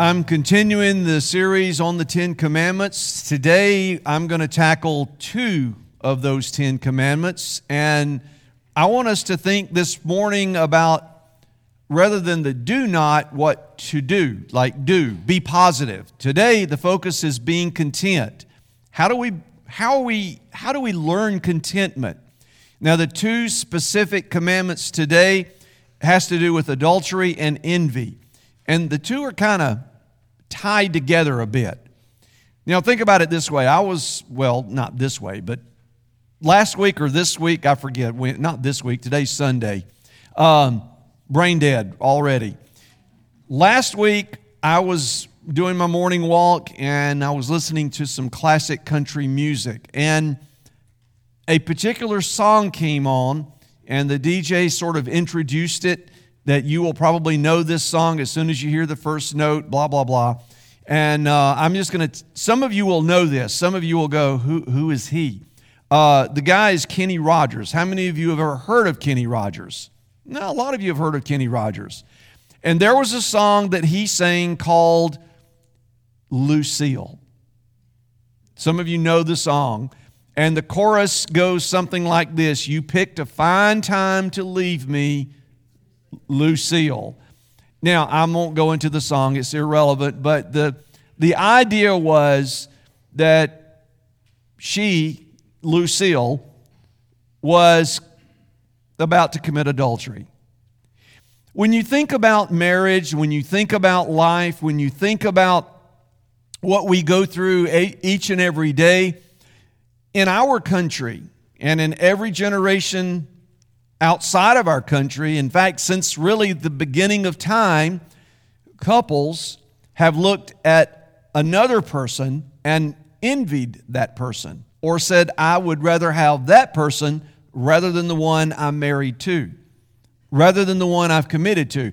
I'm continuing the series on the Ten Commandments. Today, I'm going to tackle two of those Ten Commandments. And I want us to think this morning about rather than the do not, what to do. Like, do, be positive. Today, the focus is being content. How do we, how we, how do we learn contentment? Now, the two specific commandments today has to do with adultery and envy. And the two are kind of tied together a bit. Now, think about it this way. I was, well, not this way, but last week or this week, I forget, when, not this week, today's Sunday, um, brain dead already. Last week, I was doing my morning walk and I was listening to some classic country music. And a particular song came on, and the DJ sort of introduced it that you will probably know this song as soon as you hear the first note, blah, blah, blah. And uh, I'm just going to, some of you will know this. Some of you will go, who, who is he? Uh, the guy is Kenny Rogers. How many of you have ever heard of Kenny Rogers? No, a lot of you have heard of Kenny Rogers. And there was a song that he sang called Lucille. Some of you know the song. And the chorus goes something like this You picked a fine time to leave me, Lucille. Now, I won't go into the song, it's irrelevant, but the, the idea was that she, Lucille, was about to commit adultery. When you think about marriage, when you think about life, when you think about what we go through each and every day, in our country and in every generation outside of our country, in fact, since really the beginning of time, couples have looked at another person and envied that person or said, I would rather have that person rather than the one I'm married to, rather than the one I've committed to.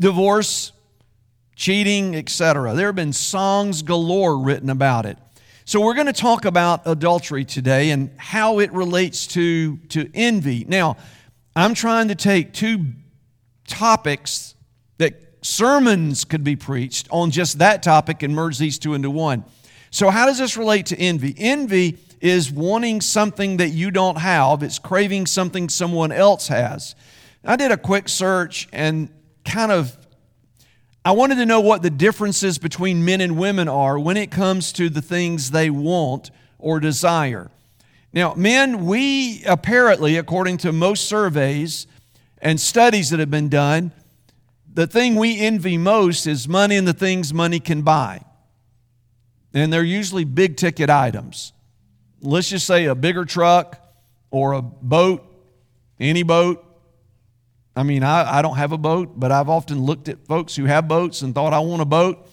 Divorce, cheating, etc. There have been songs galore written about it. So, we're going to talk about adultery today and how it relates to, to envy. Now, I'm trying to take two topics that sermons could be preached on just that topic and merge these two into one. So, how does this relate to envy? Envy is wanting something that you don't have, it's craving something someone else has. I did a quick search and kind of I wanted to know what the differences between men and women are when it comes to the things they want or desire. Now, men, we apparently, according to most surveys and studies that have been done, the thing we envy most is money and the things money can buy. And they're usually big ticket items. Let's just say a bigger truck or a boat, any boat, I mean, I, I don't have a boat, but I've often looked at folks who have boats and thought, I want a boat.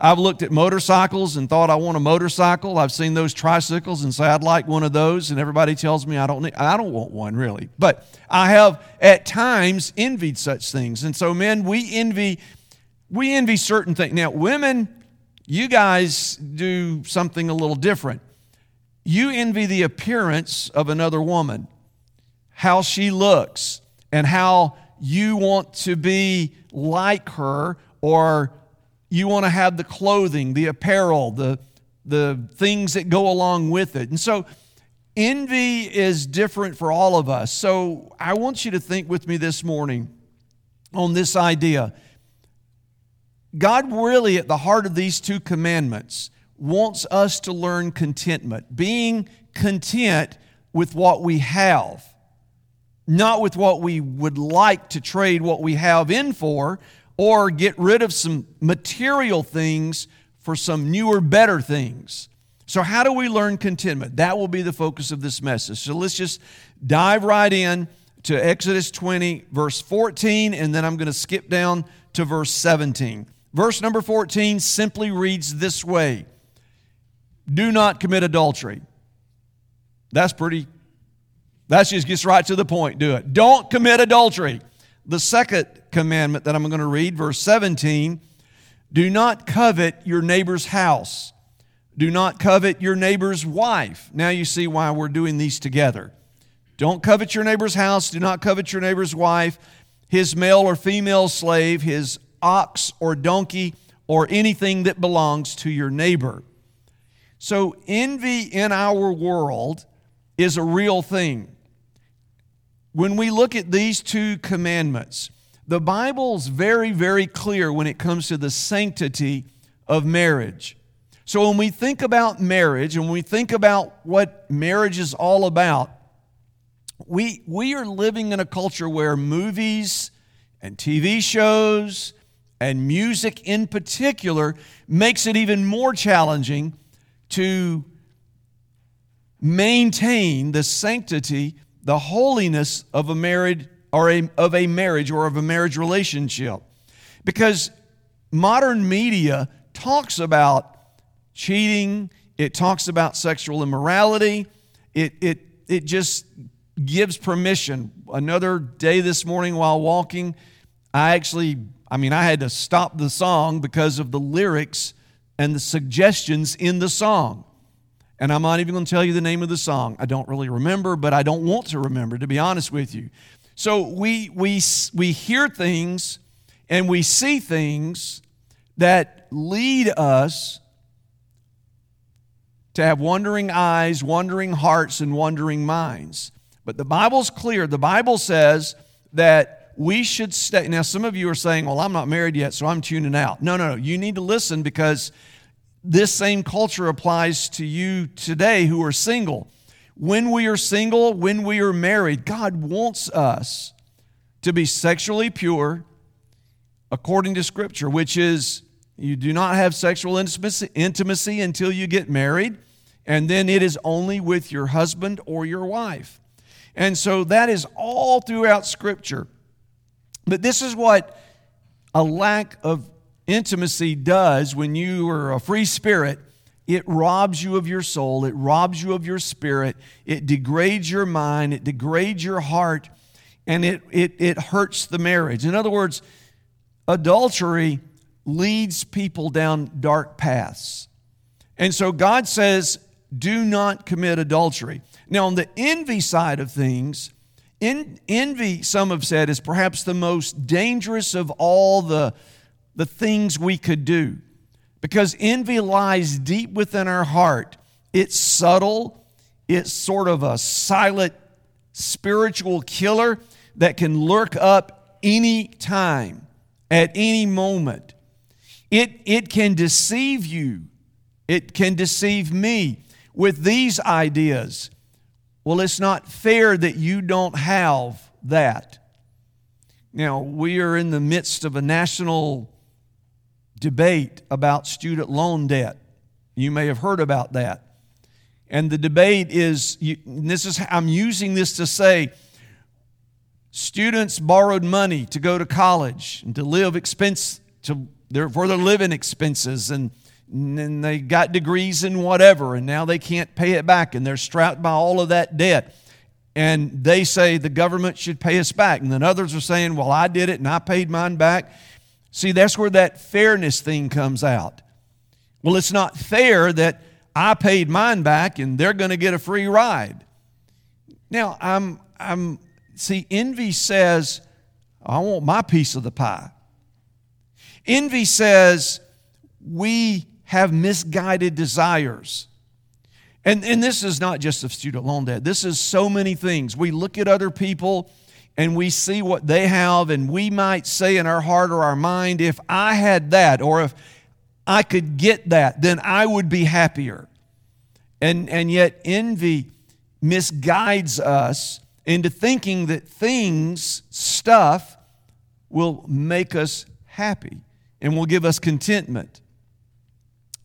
I've looked at motorcycles and thought I want a motorcycle. I've seen those tricycles and say I'd like one of those, and everybody tells me I don't need, I don't want one really. But I have at times envied such things. And so men, we envy we envy certain things. Now, women, you guys do something a little different. You envy the appearance of another woman, how she looks and how you want to be like her or you want to have the clothing, the apparel, the, the things that go along with it. And so envy is different for all of us. So I want you to think with me this morning on this idea. God really, at the heart of these two commandments, wants us to learn contentment, being content with what we have not with what we would like to trade what we have in for or get rid of some material things for some newer, better things. So, how do we learn contentment? That will be the focus of this message. So, let's just dive right in to Exodus 20, verse 14, and then I'm going to skip down to verse 17. Verse number 14 simply reads this way Do not commit adultery. That's pretty that just gets right to the point. Do it. Don't commit adultery. The second commandment that I'm going to read, verse 17 do not covet your neighbor's house. Do not covet your neighbor's wife. Now you see why we're doing these together. Don't covet your neighbor's house. Do not covet your neighbor's wife, his male or female slave, his ox or donkey, or anything that belongs to your neighbor. So, envy in our world is a real thing. When we look at these two commandments, the Bible's very, very clear when it comes to the sanctity of marriage. So, when we think about marriage and when we think about what marriage is all about, we, we are living in a culture where movies and TV shows and music in particular makes it even more challenging to maintain the sanctity, the holiness of a married or a, of a marriage or of a marriage relationship. Because modern media talks about cheating, it talks about sexual immorality, it, it, it just gives permission. Another day this morning while walking, I actually, I mean, I had to stop the song because of the lyrics and the suggestions in the song. And I'm not even going to tell you the name of the song. I don't really remember, but I don't want to remember, to be honest with you. So we, we, we hear things and we see things that lead us to have wandering eyes, wandering hearts, and wandering minds. But the Bible's clear. The Bible says that we should stay. Now, some of you are saying, well, I'm not married yet, so I'm tuning out. No, no, no. You need to listen because this same culture applies to you today who are single. When we are single, when we are married, God wants us to be sexually pure according to Scripture, which is you do not have sexual intimacy, until you get married, and then it is only with your husband or your wife. And so that is all throughout Scripture. But this is what a lack of intimacy does when you are a free spirit. It robs you of your soul, it robs you of your spirit, it degrades your mind, it degrades your heart, and it, it, it hurts the marriage. In other words, adultery leads people down dark paths. And so God says, do not commit adultery. Now, on the envy side of things, in, envy, some have said, is perhaps the most dangerous of all the, the things we could do because envy lies deep within our heart. It's subtle, it's sort of a silent spiritual killer that can lurk up any time, at any moment. It, it can deceive you, it can deceive me with these ideas. Well, it's not fair that you don't have that. Now, we are in the midst of a national debate about student loan debt. You may have heard about that. And the debate is this is I'm using this to say students borrowed money to go to college and to live expense to their, for their living expenses and and they got degrees in whatever, and now they can't pay it back, and they're strapped by all of that debt. And they say the government should pay us back. And then others are saying, well, I did it and I paid mine back. See, that's where that fairness thing comes out. Well, it's not fair that I paid mine back and they're going to get a free ride. Now, I'm, I'm, see, envy says, oh, I want my piece of the pie. Envy says, we have misguided desires. And, and this is not just of student loan debt, this is so many things. We look at other people and we see what they have, and we might say in our heart or our mind, if I had that, or if I could get that, then I would be happier. And, and yet, envy misguides us into thinking that things, stuff, will make us happy and will give us contentment.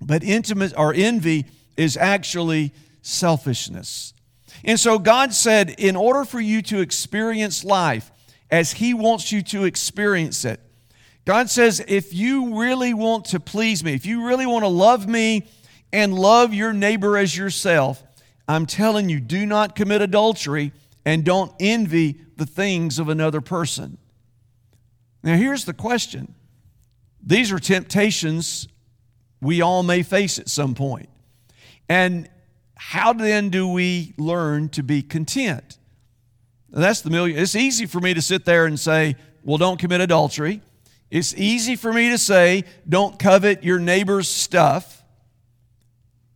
But intimate or envy is actually selfishness. And so God said, in order for you to experience life as He wants you to experience it, God says, if you really want to please me, if you really want to love me and love your neighbor as yourself, I'm telling you, do not commit adultery and don't envy the things of another person. Now, here's the question these are temptations we all may face at some point. And how then do we learn to be content? That's the million. It's easy for me to sit there and say, well, don't commit adultery. It's easy for me to say, don't covet your neighbor's stuff.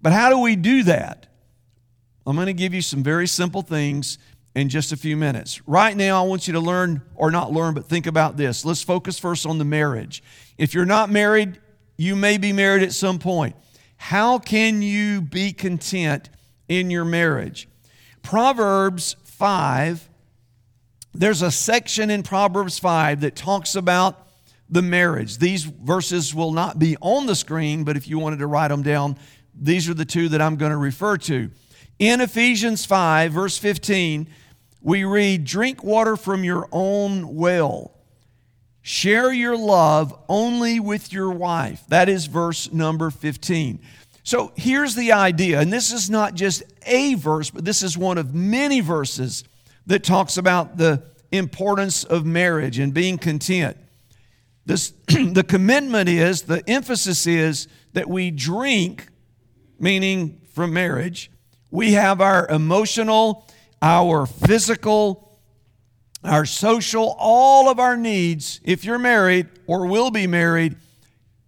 But how do we do that? I'm going to give you some very simple things in just a few minutes. Right now, I want you to learn, or not learn, but think about this. Let's focus first on the marriage. If you're not married, you may be married at some point. How can you be content in your marriage? Proverbs 5, there's a section in Proverbs 5 that talks about the marriage. These verses will not be on the screen, but if you wanted to write them down, these are the two that I'm going to refer to. In Ephesians 5, verse 15, we read, Drink water from your own well. Share your love only with your wife. That is verse number 15. So here's the idea, and this is not just a verse, but this is one of many verses that talks about the importance of marriage and being content. This, the commitment is, the emphasis is that we drink, meaning from marriage, we have our emotional, our physical, our social, all of our needs. If you're married or will be married,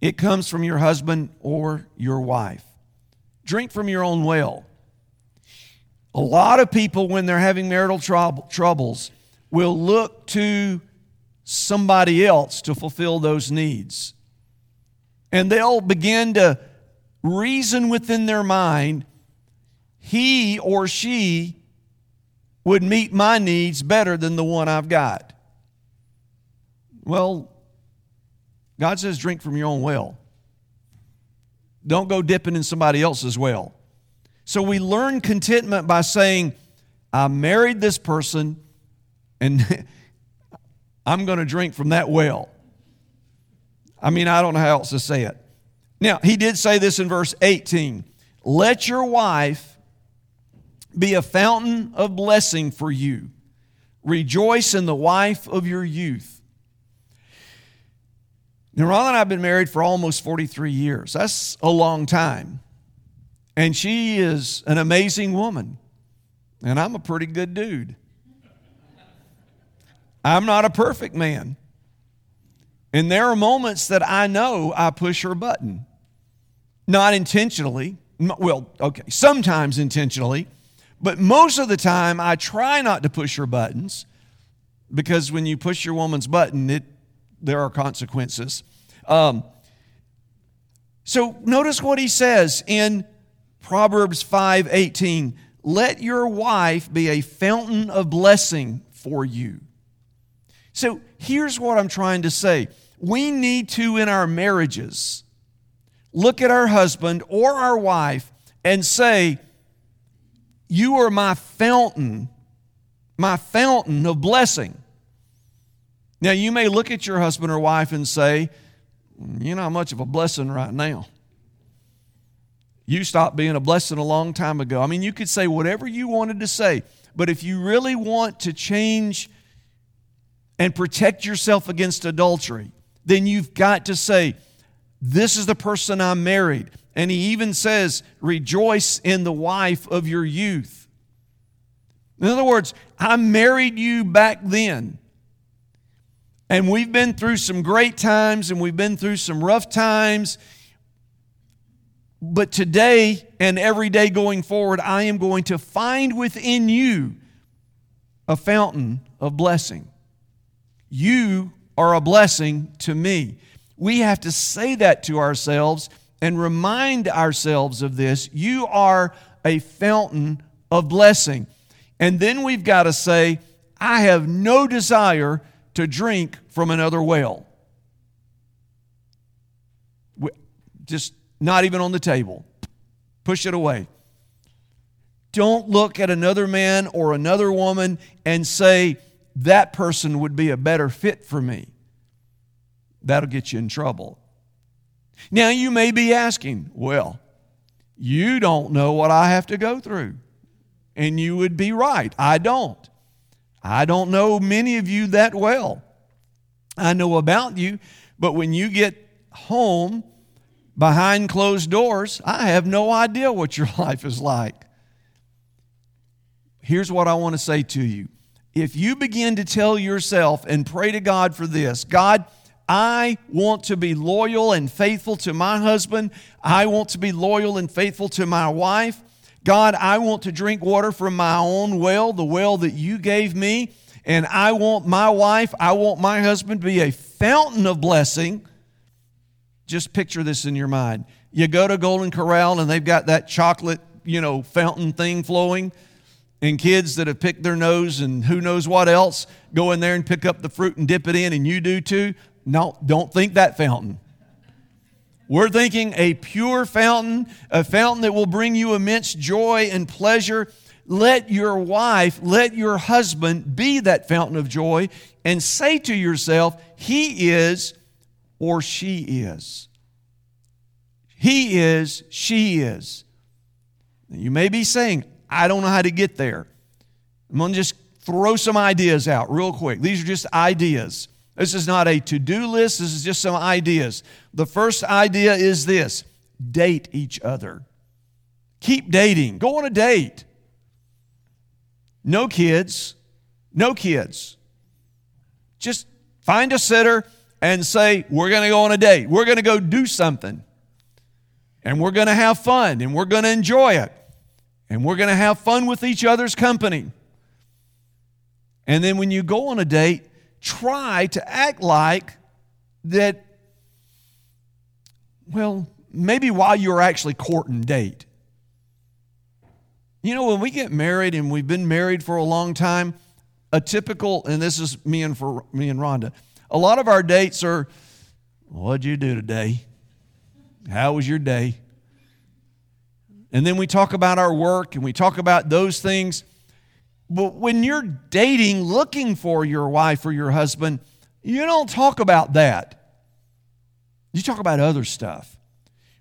it comes from your husband or your wife. Drink from your own well. A lot of people, when they're having marital troubles, will look to somebody else to fulfill those needs. And they'll begin to reason within their mind he or she would meet my needs better than the one I've got. Well, God says, drink from your own well. Don't go dipping in somebody else's well. So we learn contentment by saying, I married this person and I'm going to drink from that well. I mean, I don't know how else to say it. Now, he did say this in verse 18 Let your wife be a fountain of blessing for you. Rejoice in the wife of your youth. Now, Ron and I have been married for almost 43 years. That's a long time. And she is an amazing woman. And I'm a pretty good dude. I'm not a perfect man. And there are moments that I know I push her button. Not intentionally. Well, okay, sometimes intentionally but most of the time, I try not to push her buttons because when you push your woman's button, it, there are consequences. Um, so notice what he says in Proverbs 5:18, "Let your wife be a fountain of blessing for you." So here's what I'm trying to say. We need to in our marriages look at our husband or our wife and say, you are my fountain, my fountain of blessing. Now, you may look at your husband or wife and say, You're not much of a blessing right now. You stopped being a blessing a long time ago. I mean, you could say whatever you wanted to say, but if you really want to change and protect yourself against adultery, then you've got to say, This is the person I married. And he even says, Rejoice in the wife of your youth. In other words, I married you back then. And we've been through some great times and we've been through some rough times. But today and every day going forward, I am going to find within you a fountain of blessing. You are a blessing to me. We have to say that to ourselves and remind ourselves of this. You are a fountain of blessing. And then we've got to say, I have no desire to drink from another well. Just not even on the table. Push it away. Don't look at another man or another woman and say, that person would be a better fit for me. That'll get you in trouble. Now, you may be asking, well, you don't know what I have to go through. And you would be right. I don't. I don't know many of you that well. I know about you, but when you get home behind closed doors, I have no idea what your life is like. Here's what I want to say to you. If you begin to tell yourself and pray to God for this God, I want to be loyal and faithful to my husband. I want to be loyal and faithful to my wife. God, I want to drink water from my own well, the well that you gave me. And I want my wife, I want my husband to be a fountain of blessing. Just picture this in your mind. You go to Golden Corral and they've got that chocolate, you know, fountain thing flowing and kids that have picked their nose and who knows what else go in there and pick up the fruit and dip it in, and you do too. No, don't think that fountain. We're thinking a pure fountain, a fountain that will bring you immense joy and pleasure. Let your wife, let your husband be that fountain of joy and say to yourself, He is or she is. He is, she is. You may be saying, I don't know how to get there. I'm going to just throw some ideas out real quick. These are just ideas. This is not a to do list, this is just some ideas. The first idea is this date each other. Keep dating, go on a date. No kids, no kids. Just find a sitter and say, We're going to go on a date. We're going to go do something. And we're going to have fun and we're going to enjoy it. And we're going to have fun with each other's company. And then when you go on a date, try to act like that, well, maybe while you're actually courting date. You know, when we get married and we've been married for a long time, a typical, and this is me and for me and Rhonda, a lot of our dates are, what'd you do today? How was your day? And then we talk about our work and we talk about those things. But when you're dating, looking for your wife or your husband, you don't talk about that. You talk about other stuff.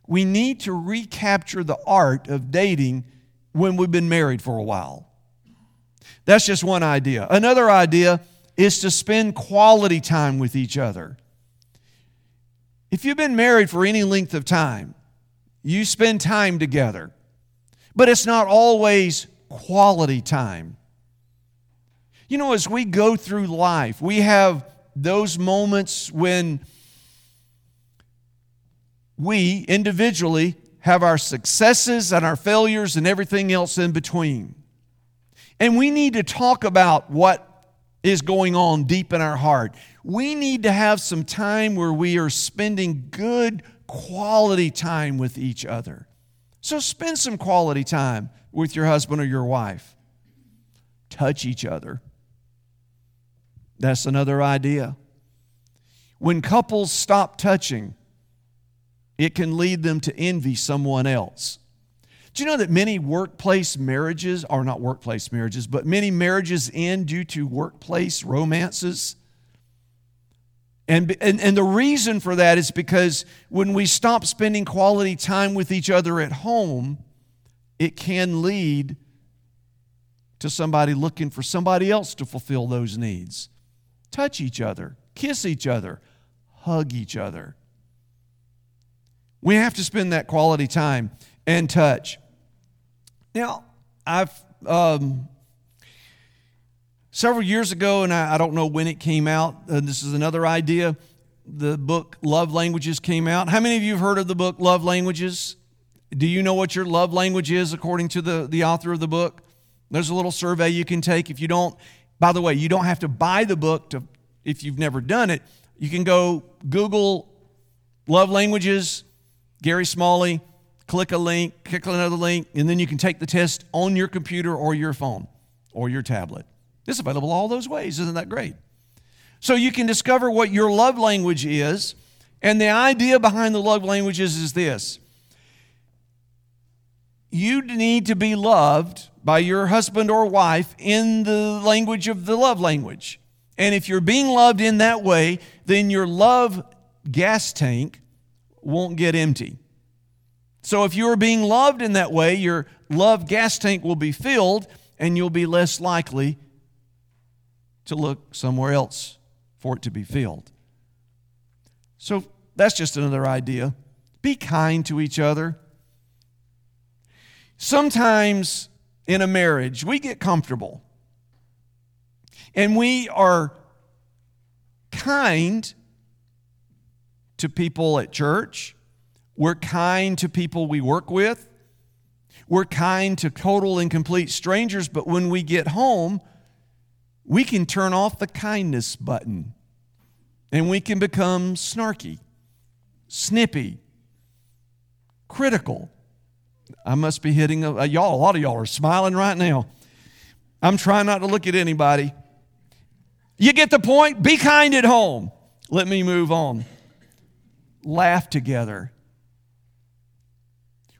We need to recapture the art of dating when we've been married for a while. That's just one idea. Another idea is to spend quality time with each other. If you've been married for any length of time, you spend time together, but it's not always quality time. You know, as we go through life, we have those moments when we individually have our successes and our failures and everything else in between. And we need to talk about what is going on deep in our heart. We need to have some time where we are spending good quality time with each other. So spend some quality time with your husband or your wife. Touch each other. That's another idea. When couples stop touching, it can lead them to envy someone else. Do you know that many workplace marriages are not workplace marriages, but many marriages end due to workplace romances? And, and, and the reason for that is because when we stop spending quality time with each other at home, it can lead to somebody looking for somebody else to fulfill those needs touch each other, kiss each other, hug each other. We have to spend that quality time and touch. Now, I've um, several years ago, and I, I, don't know when it came out, and this is another idea. The book Love Languages came out. How many of you have heard of the book Love Languages? Do you know what your love language is according to the, the author of the book? There's a little survey you can take. If you don't, by the way, you don't have to buy the book to, if you've never done it. You can go Google love languages, Gary Smalley, click a link, click another link, and then you can take the test on your computer or your phone or your tablet. It's available all those ways. Isn't that great? So you can discover what your love language is. And the idea behind the love languages is this you need to be loved by your husband or wife in the language of the love language. And if you're being loved in that way, then your love gas tank won't get empty. So if you're being loved in that way, your love gas tank will be filled and you'll be less likely to look somewhere else for it to be filled. So that's just another idea. Be kind to each other. Sometimes in a marriage, we get comfortable and we are kind to people at church. We're kind to people we work with. We're kind to total and complete strangers, but when we get home, we can turn off the kindness button and we can become snarky, snippy, critical. I must be hitting a, a, y'all. A lot of y'all are smiling right now. I'm trying not to look at anybody. You get the point? Be kind at home. Let me move on. Laugh together.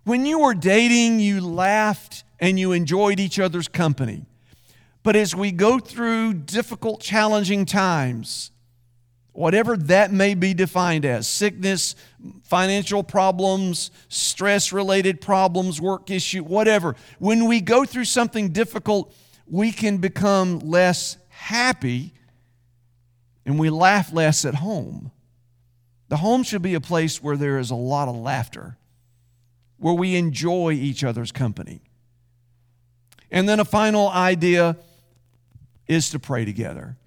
When you were dating, you laughed and you enjoyed each other's company. But as we go through difficult, challenging times, whatever that may be defined as sickness, financial problems, stress related problems, work issue, whatever when we go through something difficult, we can become less happy and we laugh less at home. The home should be a place where there is a lot of laughter, where we enjoy each other's company. And then a final idea is to pray together.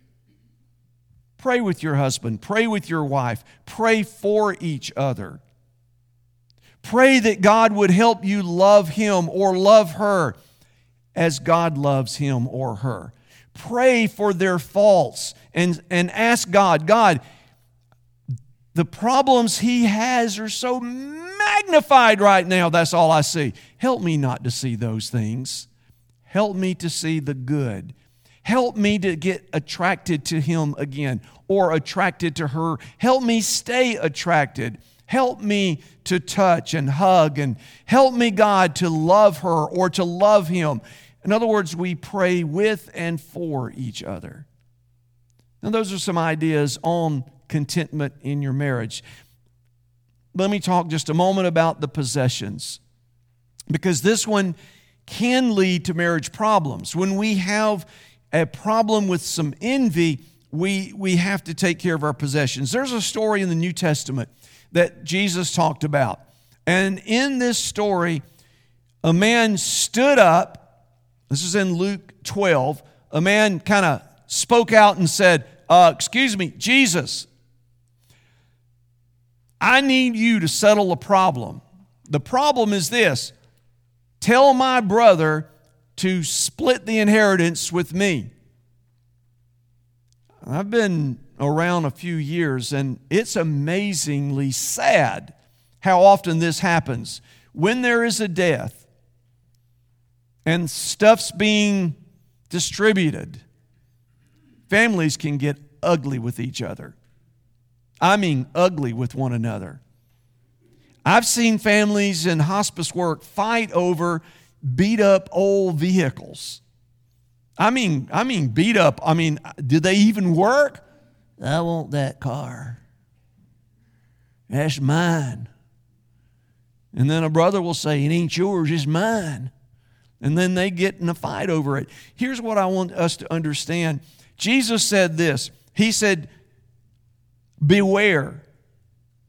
Pray with your husband, pray with your wife, pray for each other. Pray that God would help you love him or love her as God loves him or her. Pray for their faults and, and ask God, God, the problems he has are so magnified right now. That's all I see. Help me not to see those things. Help me to see the good. Help me to get attracted to him again or attracted to her. Help me stay attracted. Help me to touch and hug and help me, God, to love her or to love him. In other words, we pray with and for each other. Now, those are some ideas on contentment in your marriage. Let me talk just a moment about the possessions, because this one can lead to marriage problems. When we have a problem with some envy, we, we have to take care of our possessions. There's a story in the New Testament that Jesus talked about. And in this story, a man stood up this is in Luke 12. A man kind of spoke out and said, uh, Excuse me, Jesus, I need you to settle a problem. The problem is this tell my brother to split the inheritance with me. I've been around a few years and it's amazingly sad how often this happens. When there is a death, and stuff's being distributed, families can get ugly with each other. I mean, ugly with one another. I've seen families in hospice work fight over beat up old vehicles. I mean, I mean beat up. I mean, do they even work? I want that car. That's mine. And then a brother will say, It ain't yours, it's mine and then they get in a fight over it. Here's what I want us to understand Jesus said this He said, Beware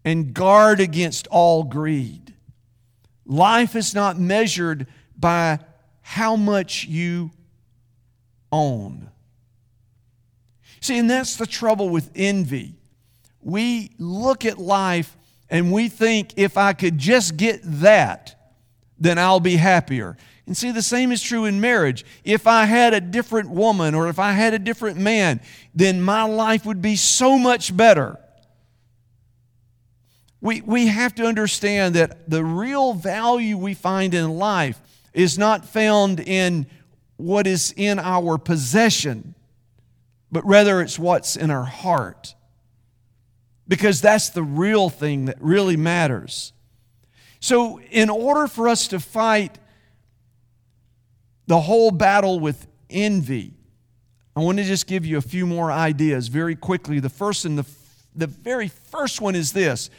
and guard against all greed. Life is not measured by how much you own. See, and that's the trouble with envy. We look at life and we think if I could just get that, then I'll be happier. And see, the same is true in marriage. If I had a different woman or if I had a different man, then my life would be so much better. We, we have to understand that the real value we find in life is not found in what is in our possession, but rather it's what's in our heart. Because that's the real thing that really matters. So, in order for us to fight the whole battle with envy. I want to just give you a few more ideas very quickly. The first and the, the very first one is this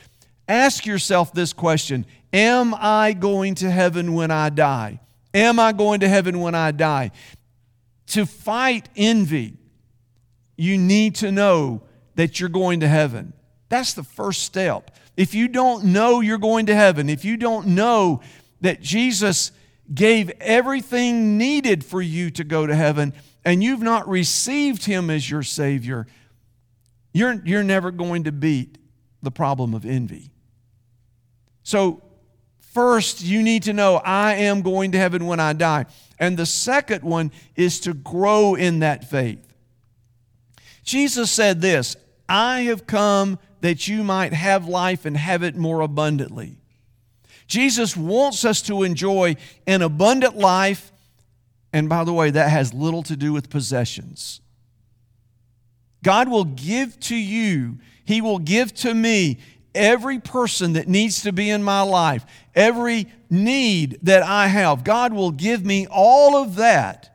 ask yourself this question Am I going to heaven when I die? Am I going to heaven when I die? To fight envy, you need to know that you're going to heaven. That's the first step. If you don't know you're going to heaven, if you don't know that Jesus gave everything needed for you to go to heaven, and you've not received Him as your Savior, you're, you're never going to beat the problem of envy. So, first, you need to know I am going to heaven when I die. And the second one is to grow in that faith. Jesus said this I have come that you might have life and have it more abundantly. Jesus wants us to enjoy an abundant life. And by the way, that has little to do with possessions. God will give to you, He will give to me every person that needs to be in my life, every need that I have. God will give me all of that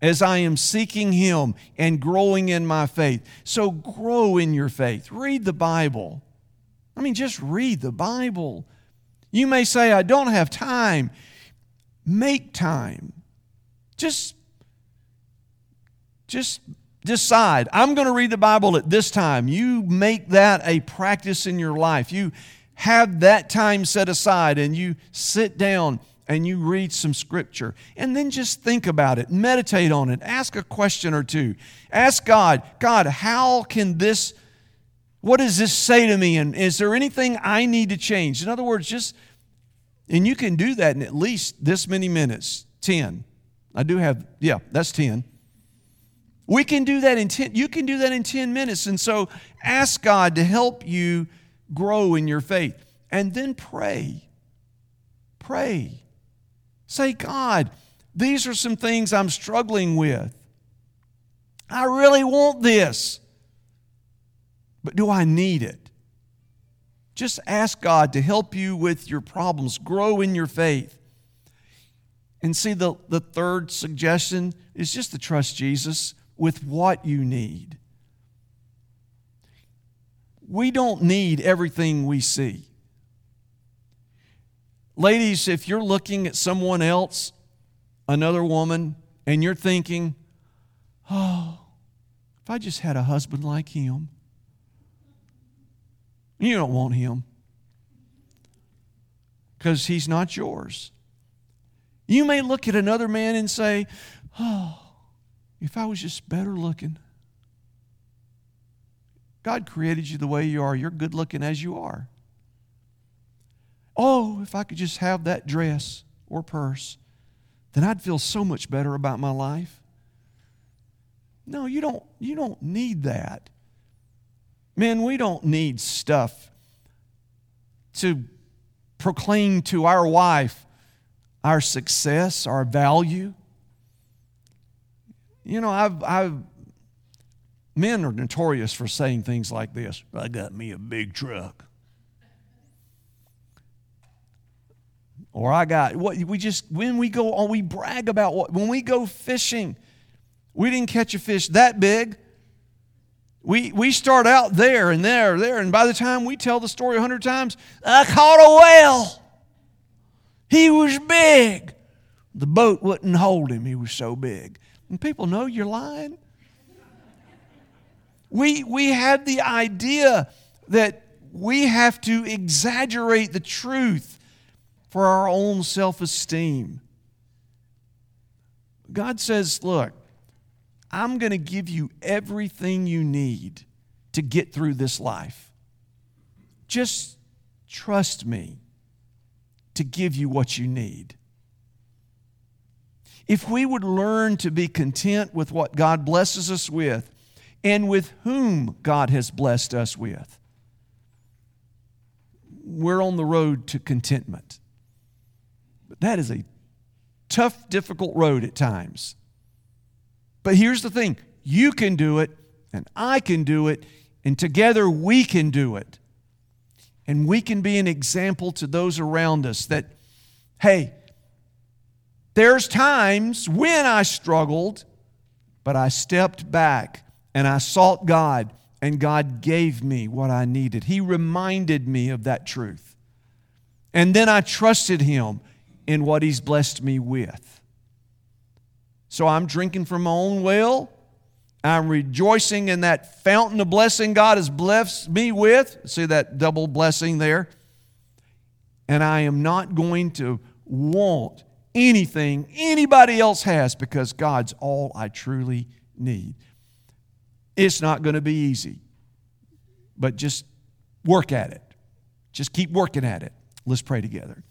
as I am seeking Him and growing in my faith. So grow in your faith. Read the Bible. I mean, just read the Bible. You may say, I don't have time. Make time. Just, just decide, I'm going to read the Bible at this time. You make that a practice in your life. You have that time set aside and you sit down and you read some scripture and then just think about it, meditate on it, ask a question or two. Ask God, God, how can this, what does this say to me? And is there anything I need to change? In other words, just, and you can do that in at least this many minutes 10. I do have, yeah, that's 10. We can do that in 10, you can do that in 10 minutes. And so ask God to help you grow in your faith. And then pray. Pray. Say, God, these are some things I'm struggling with. I really want this, but do I need it? Just ask God to help you with your problems, grow in your faith. And see, the, the third suggestion is just to trust Jesus with what you need. We don't need everything we see. Ladies, if you're looking at someone else, another woman, and you're thinking, oh, if I just had a husband like him, you don't want him because he's not yours. You may look at another man and say, oh, if I was just better looking. God created you the way you are. You're good looking as you are. Oh, if I could just have that dress or purse, then I'd feel so much better about my life. No, you don't, you don't need that. Men, we don't need stuff to proclaim to our wife our success, our value. You know, I've, I've, men are notorious for saying things like this I got me a big truck. Or I got what we just when we go on, we brag about what when we go fishing, we didn't catch a fish that big. We, we start out there and there, there, and by the time we tell the story a hundred times, I caught a whale. He was big. The boat wouldn't hold him, he was so big. And people know you're lying. We, we had the idea that we have to exaggerate the truth for our own self esteem. God says, Look, I'm going to give you everything you need to get through this life. Just trust me to give you what you need. If we would learn to be content with what God blesses us with and with whom God has blessed us with, we're on the road to contentment. But that is a tough, difficult road at times. But here's the thing you can do it, and I can do it, and together we can do it. And we can be an example to those around us that, hey, there's times when I struggled, but I stepped back and I sought God, and God gave me what I needed. He reminded me of that truth. And then I trusted Him in what He's blessed me with. So I'm drinking from my own well. I'm rejoicing in that fountain of blessing God has blessed me with. See that double blessing there? And I am not going to want anything anybody else has because God's all I truly need. It's not going to be easy, but just work at it. Just keep working at it. Let's pray together.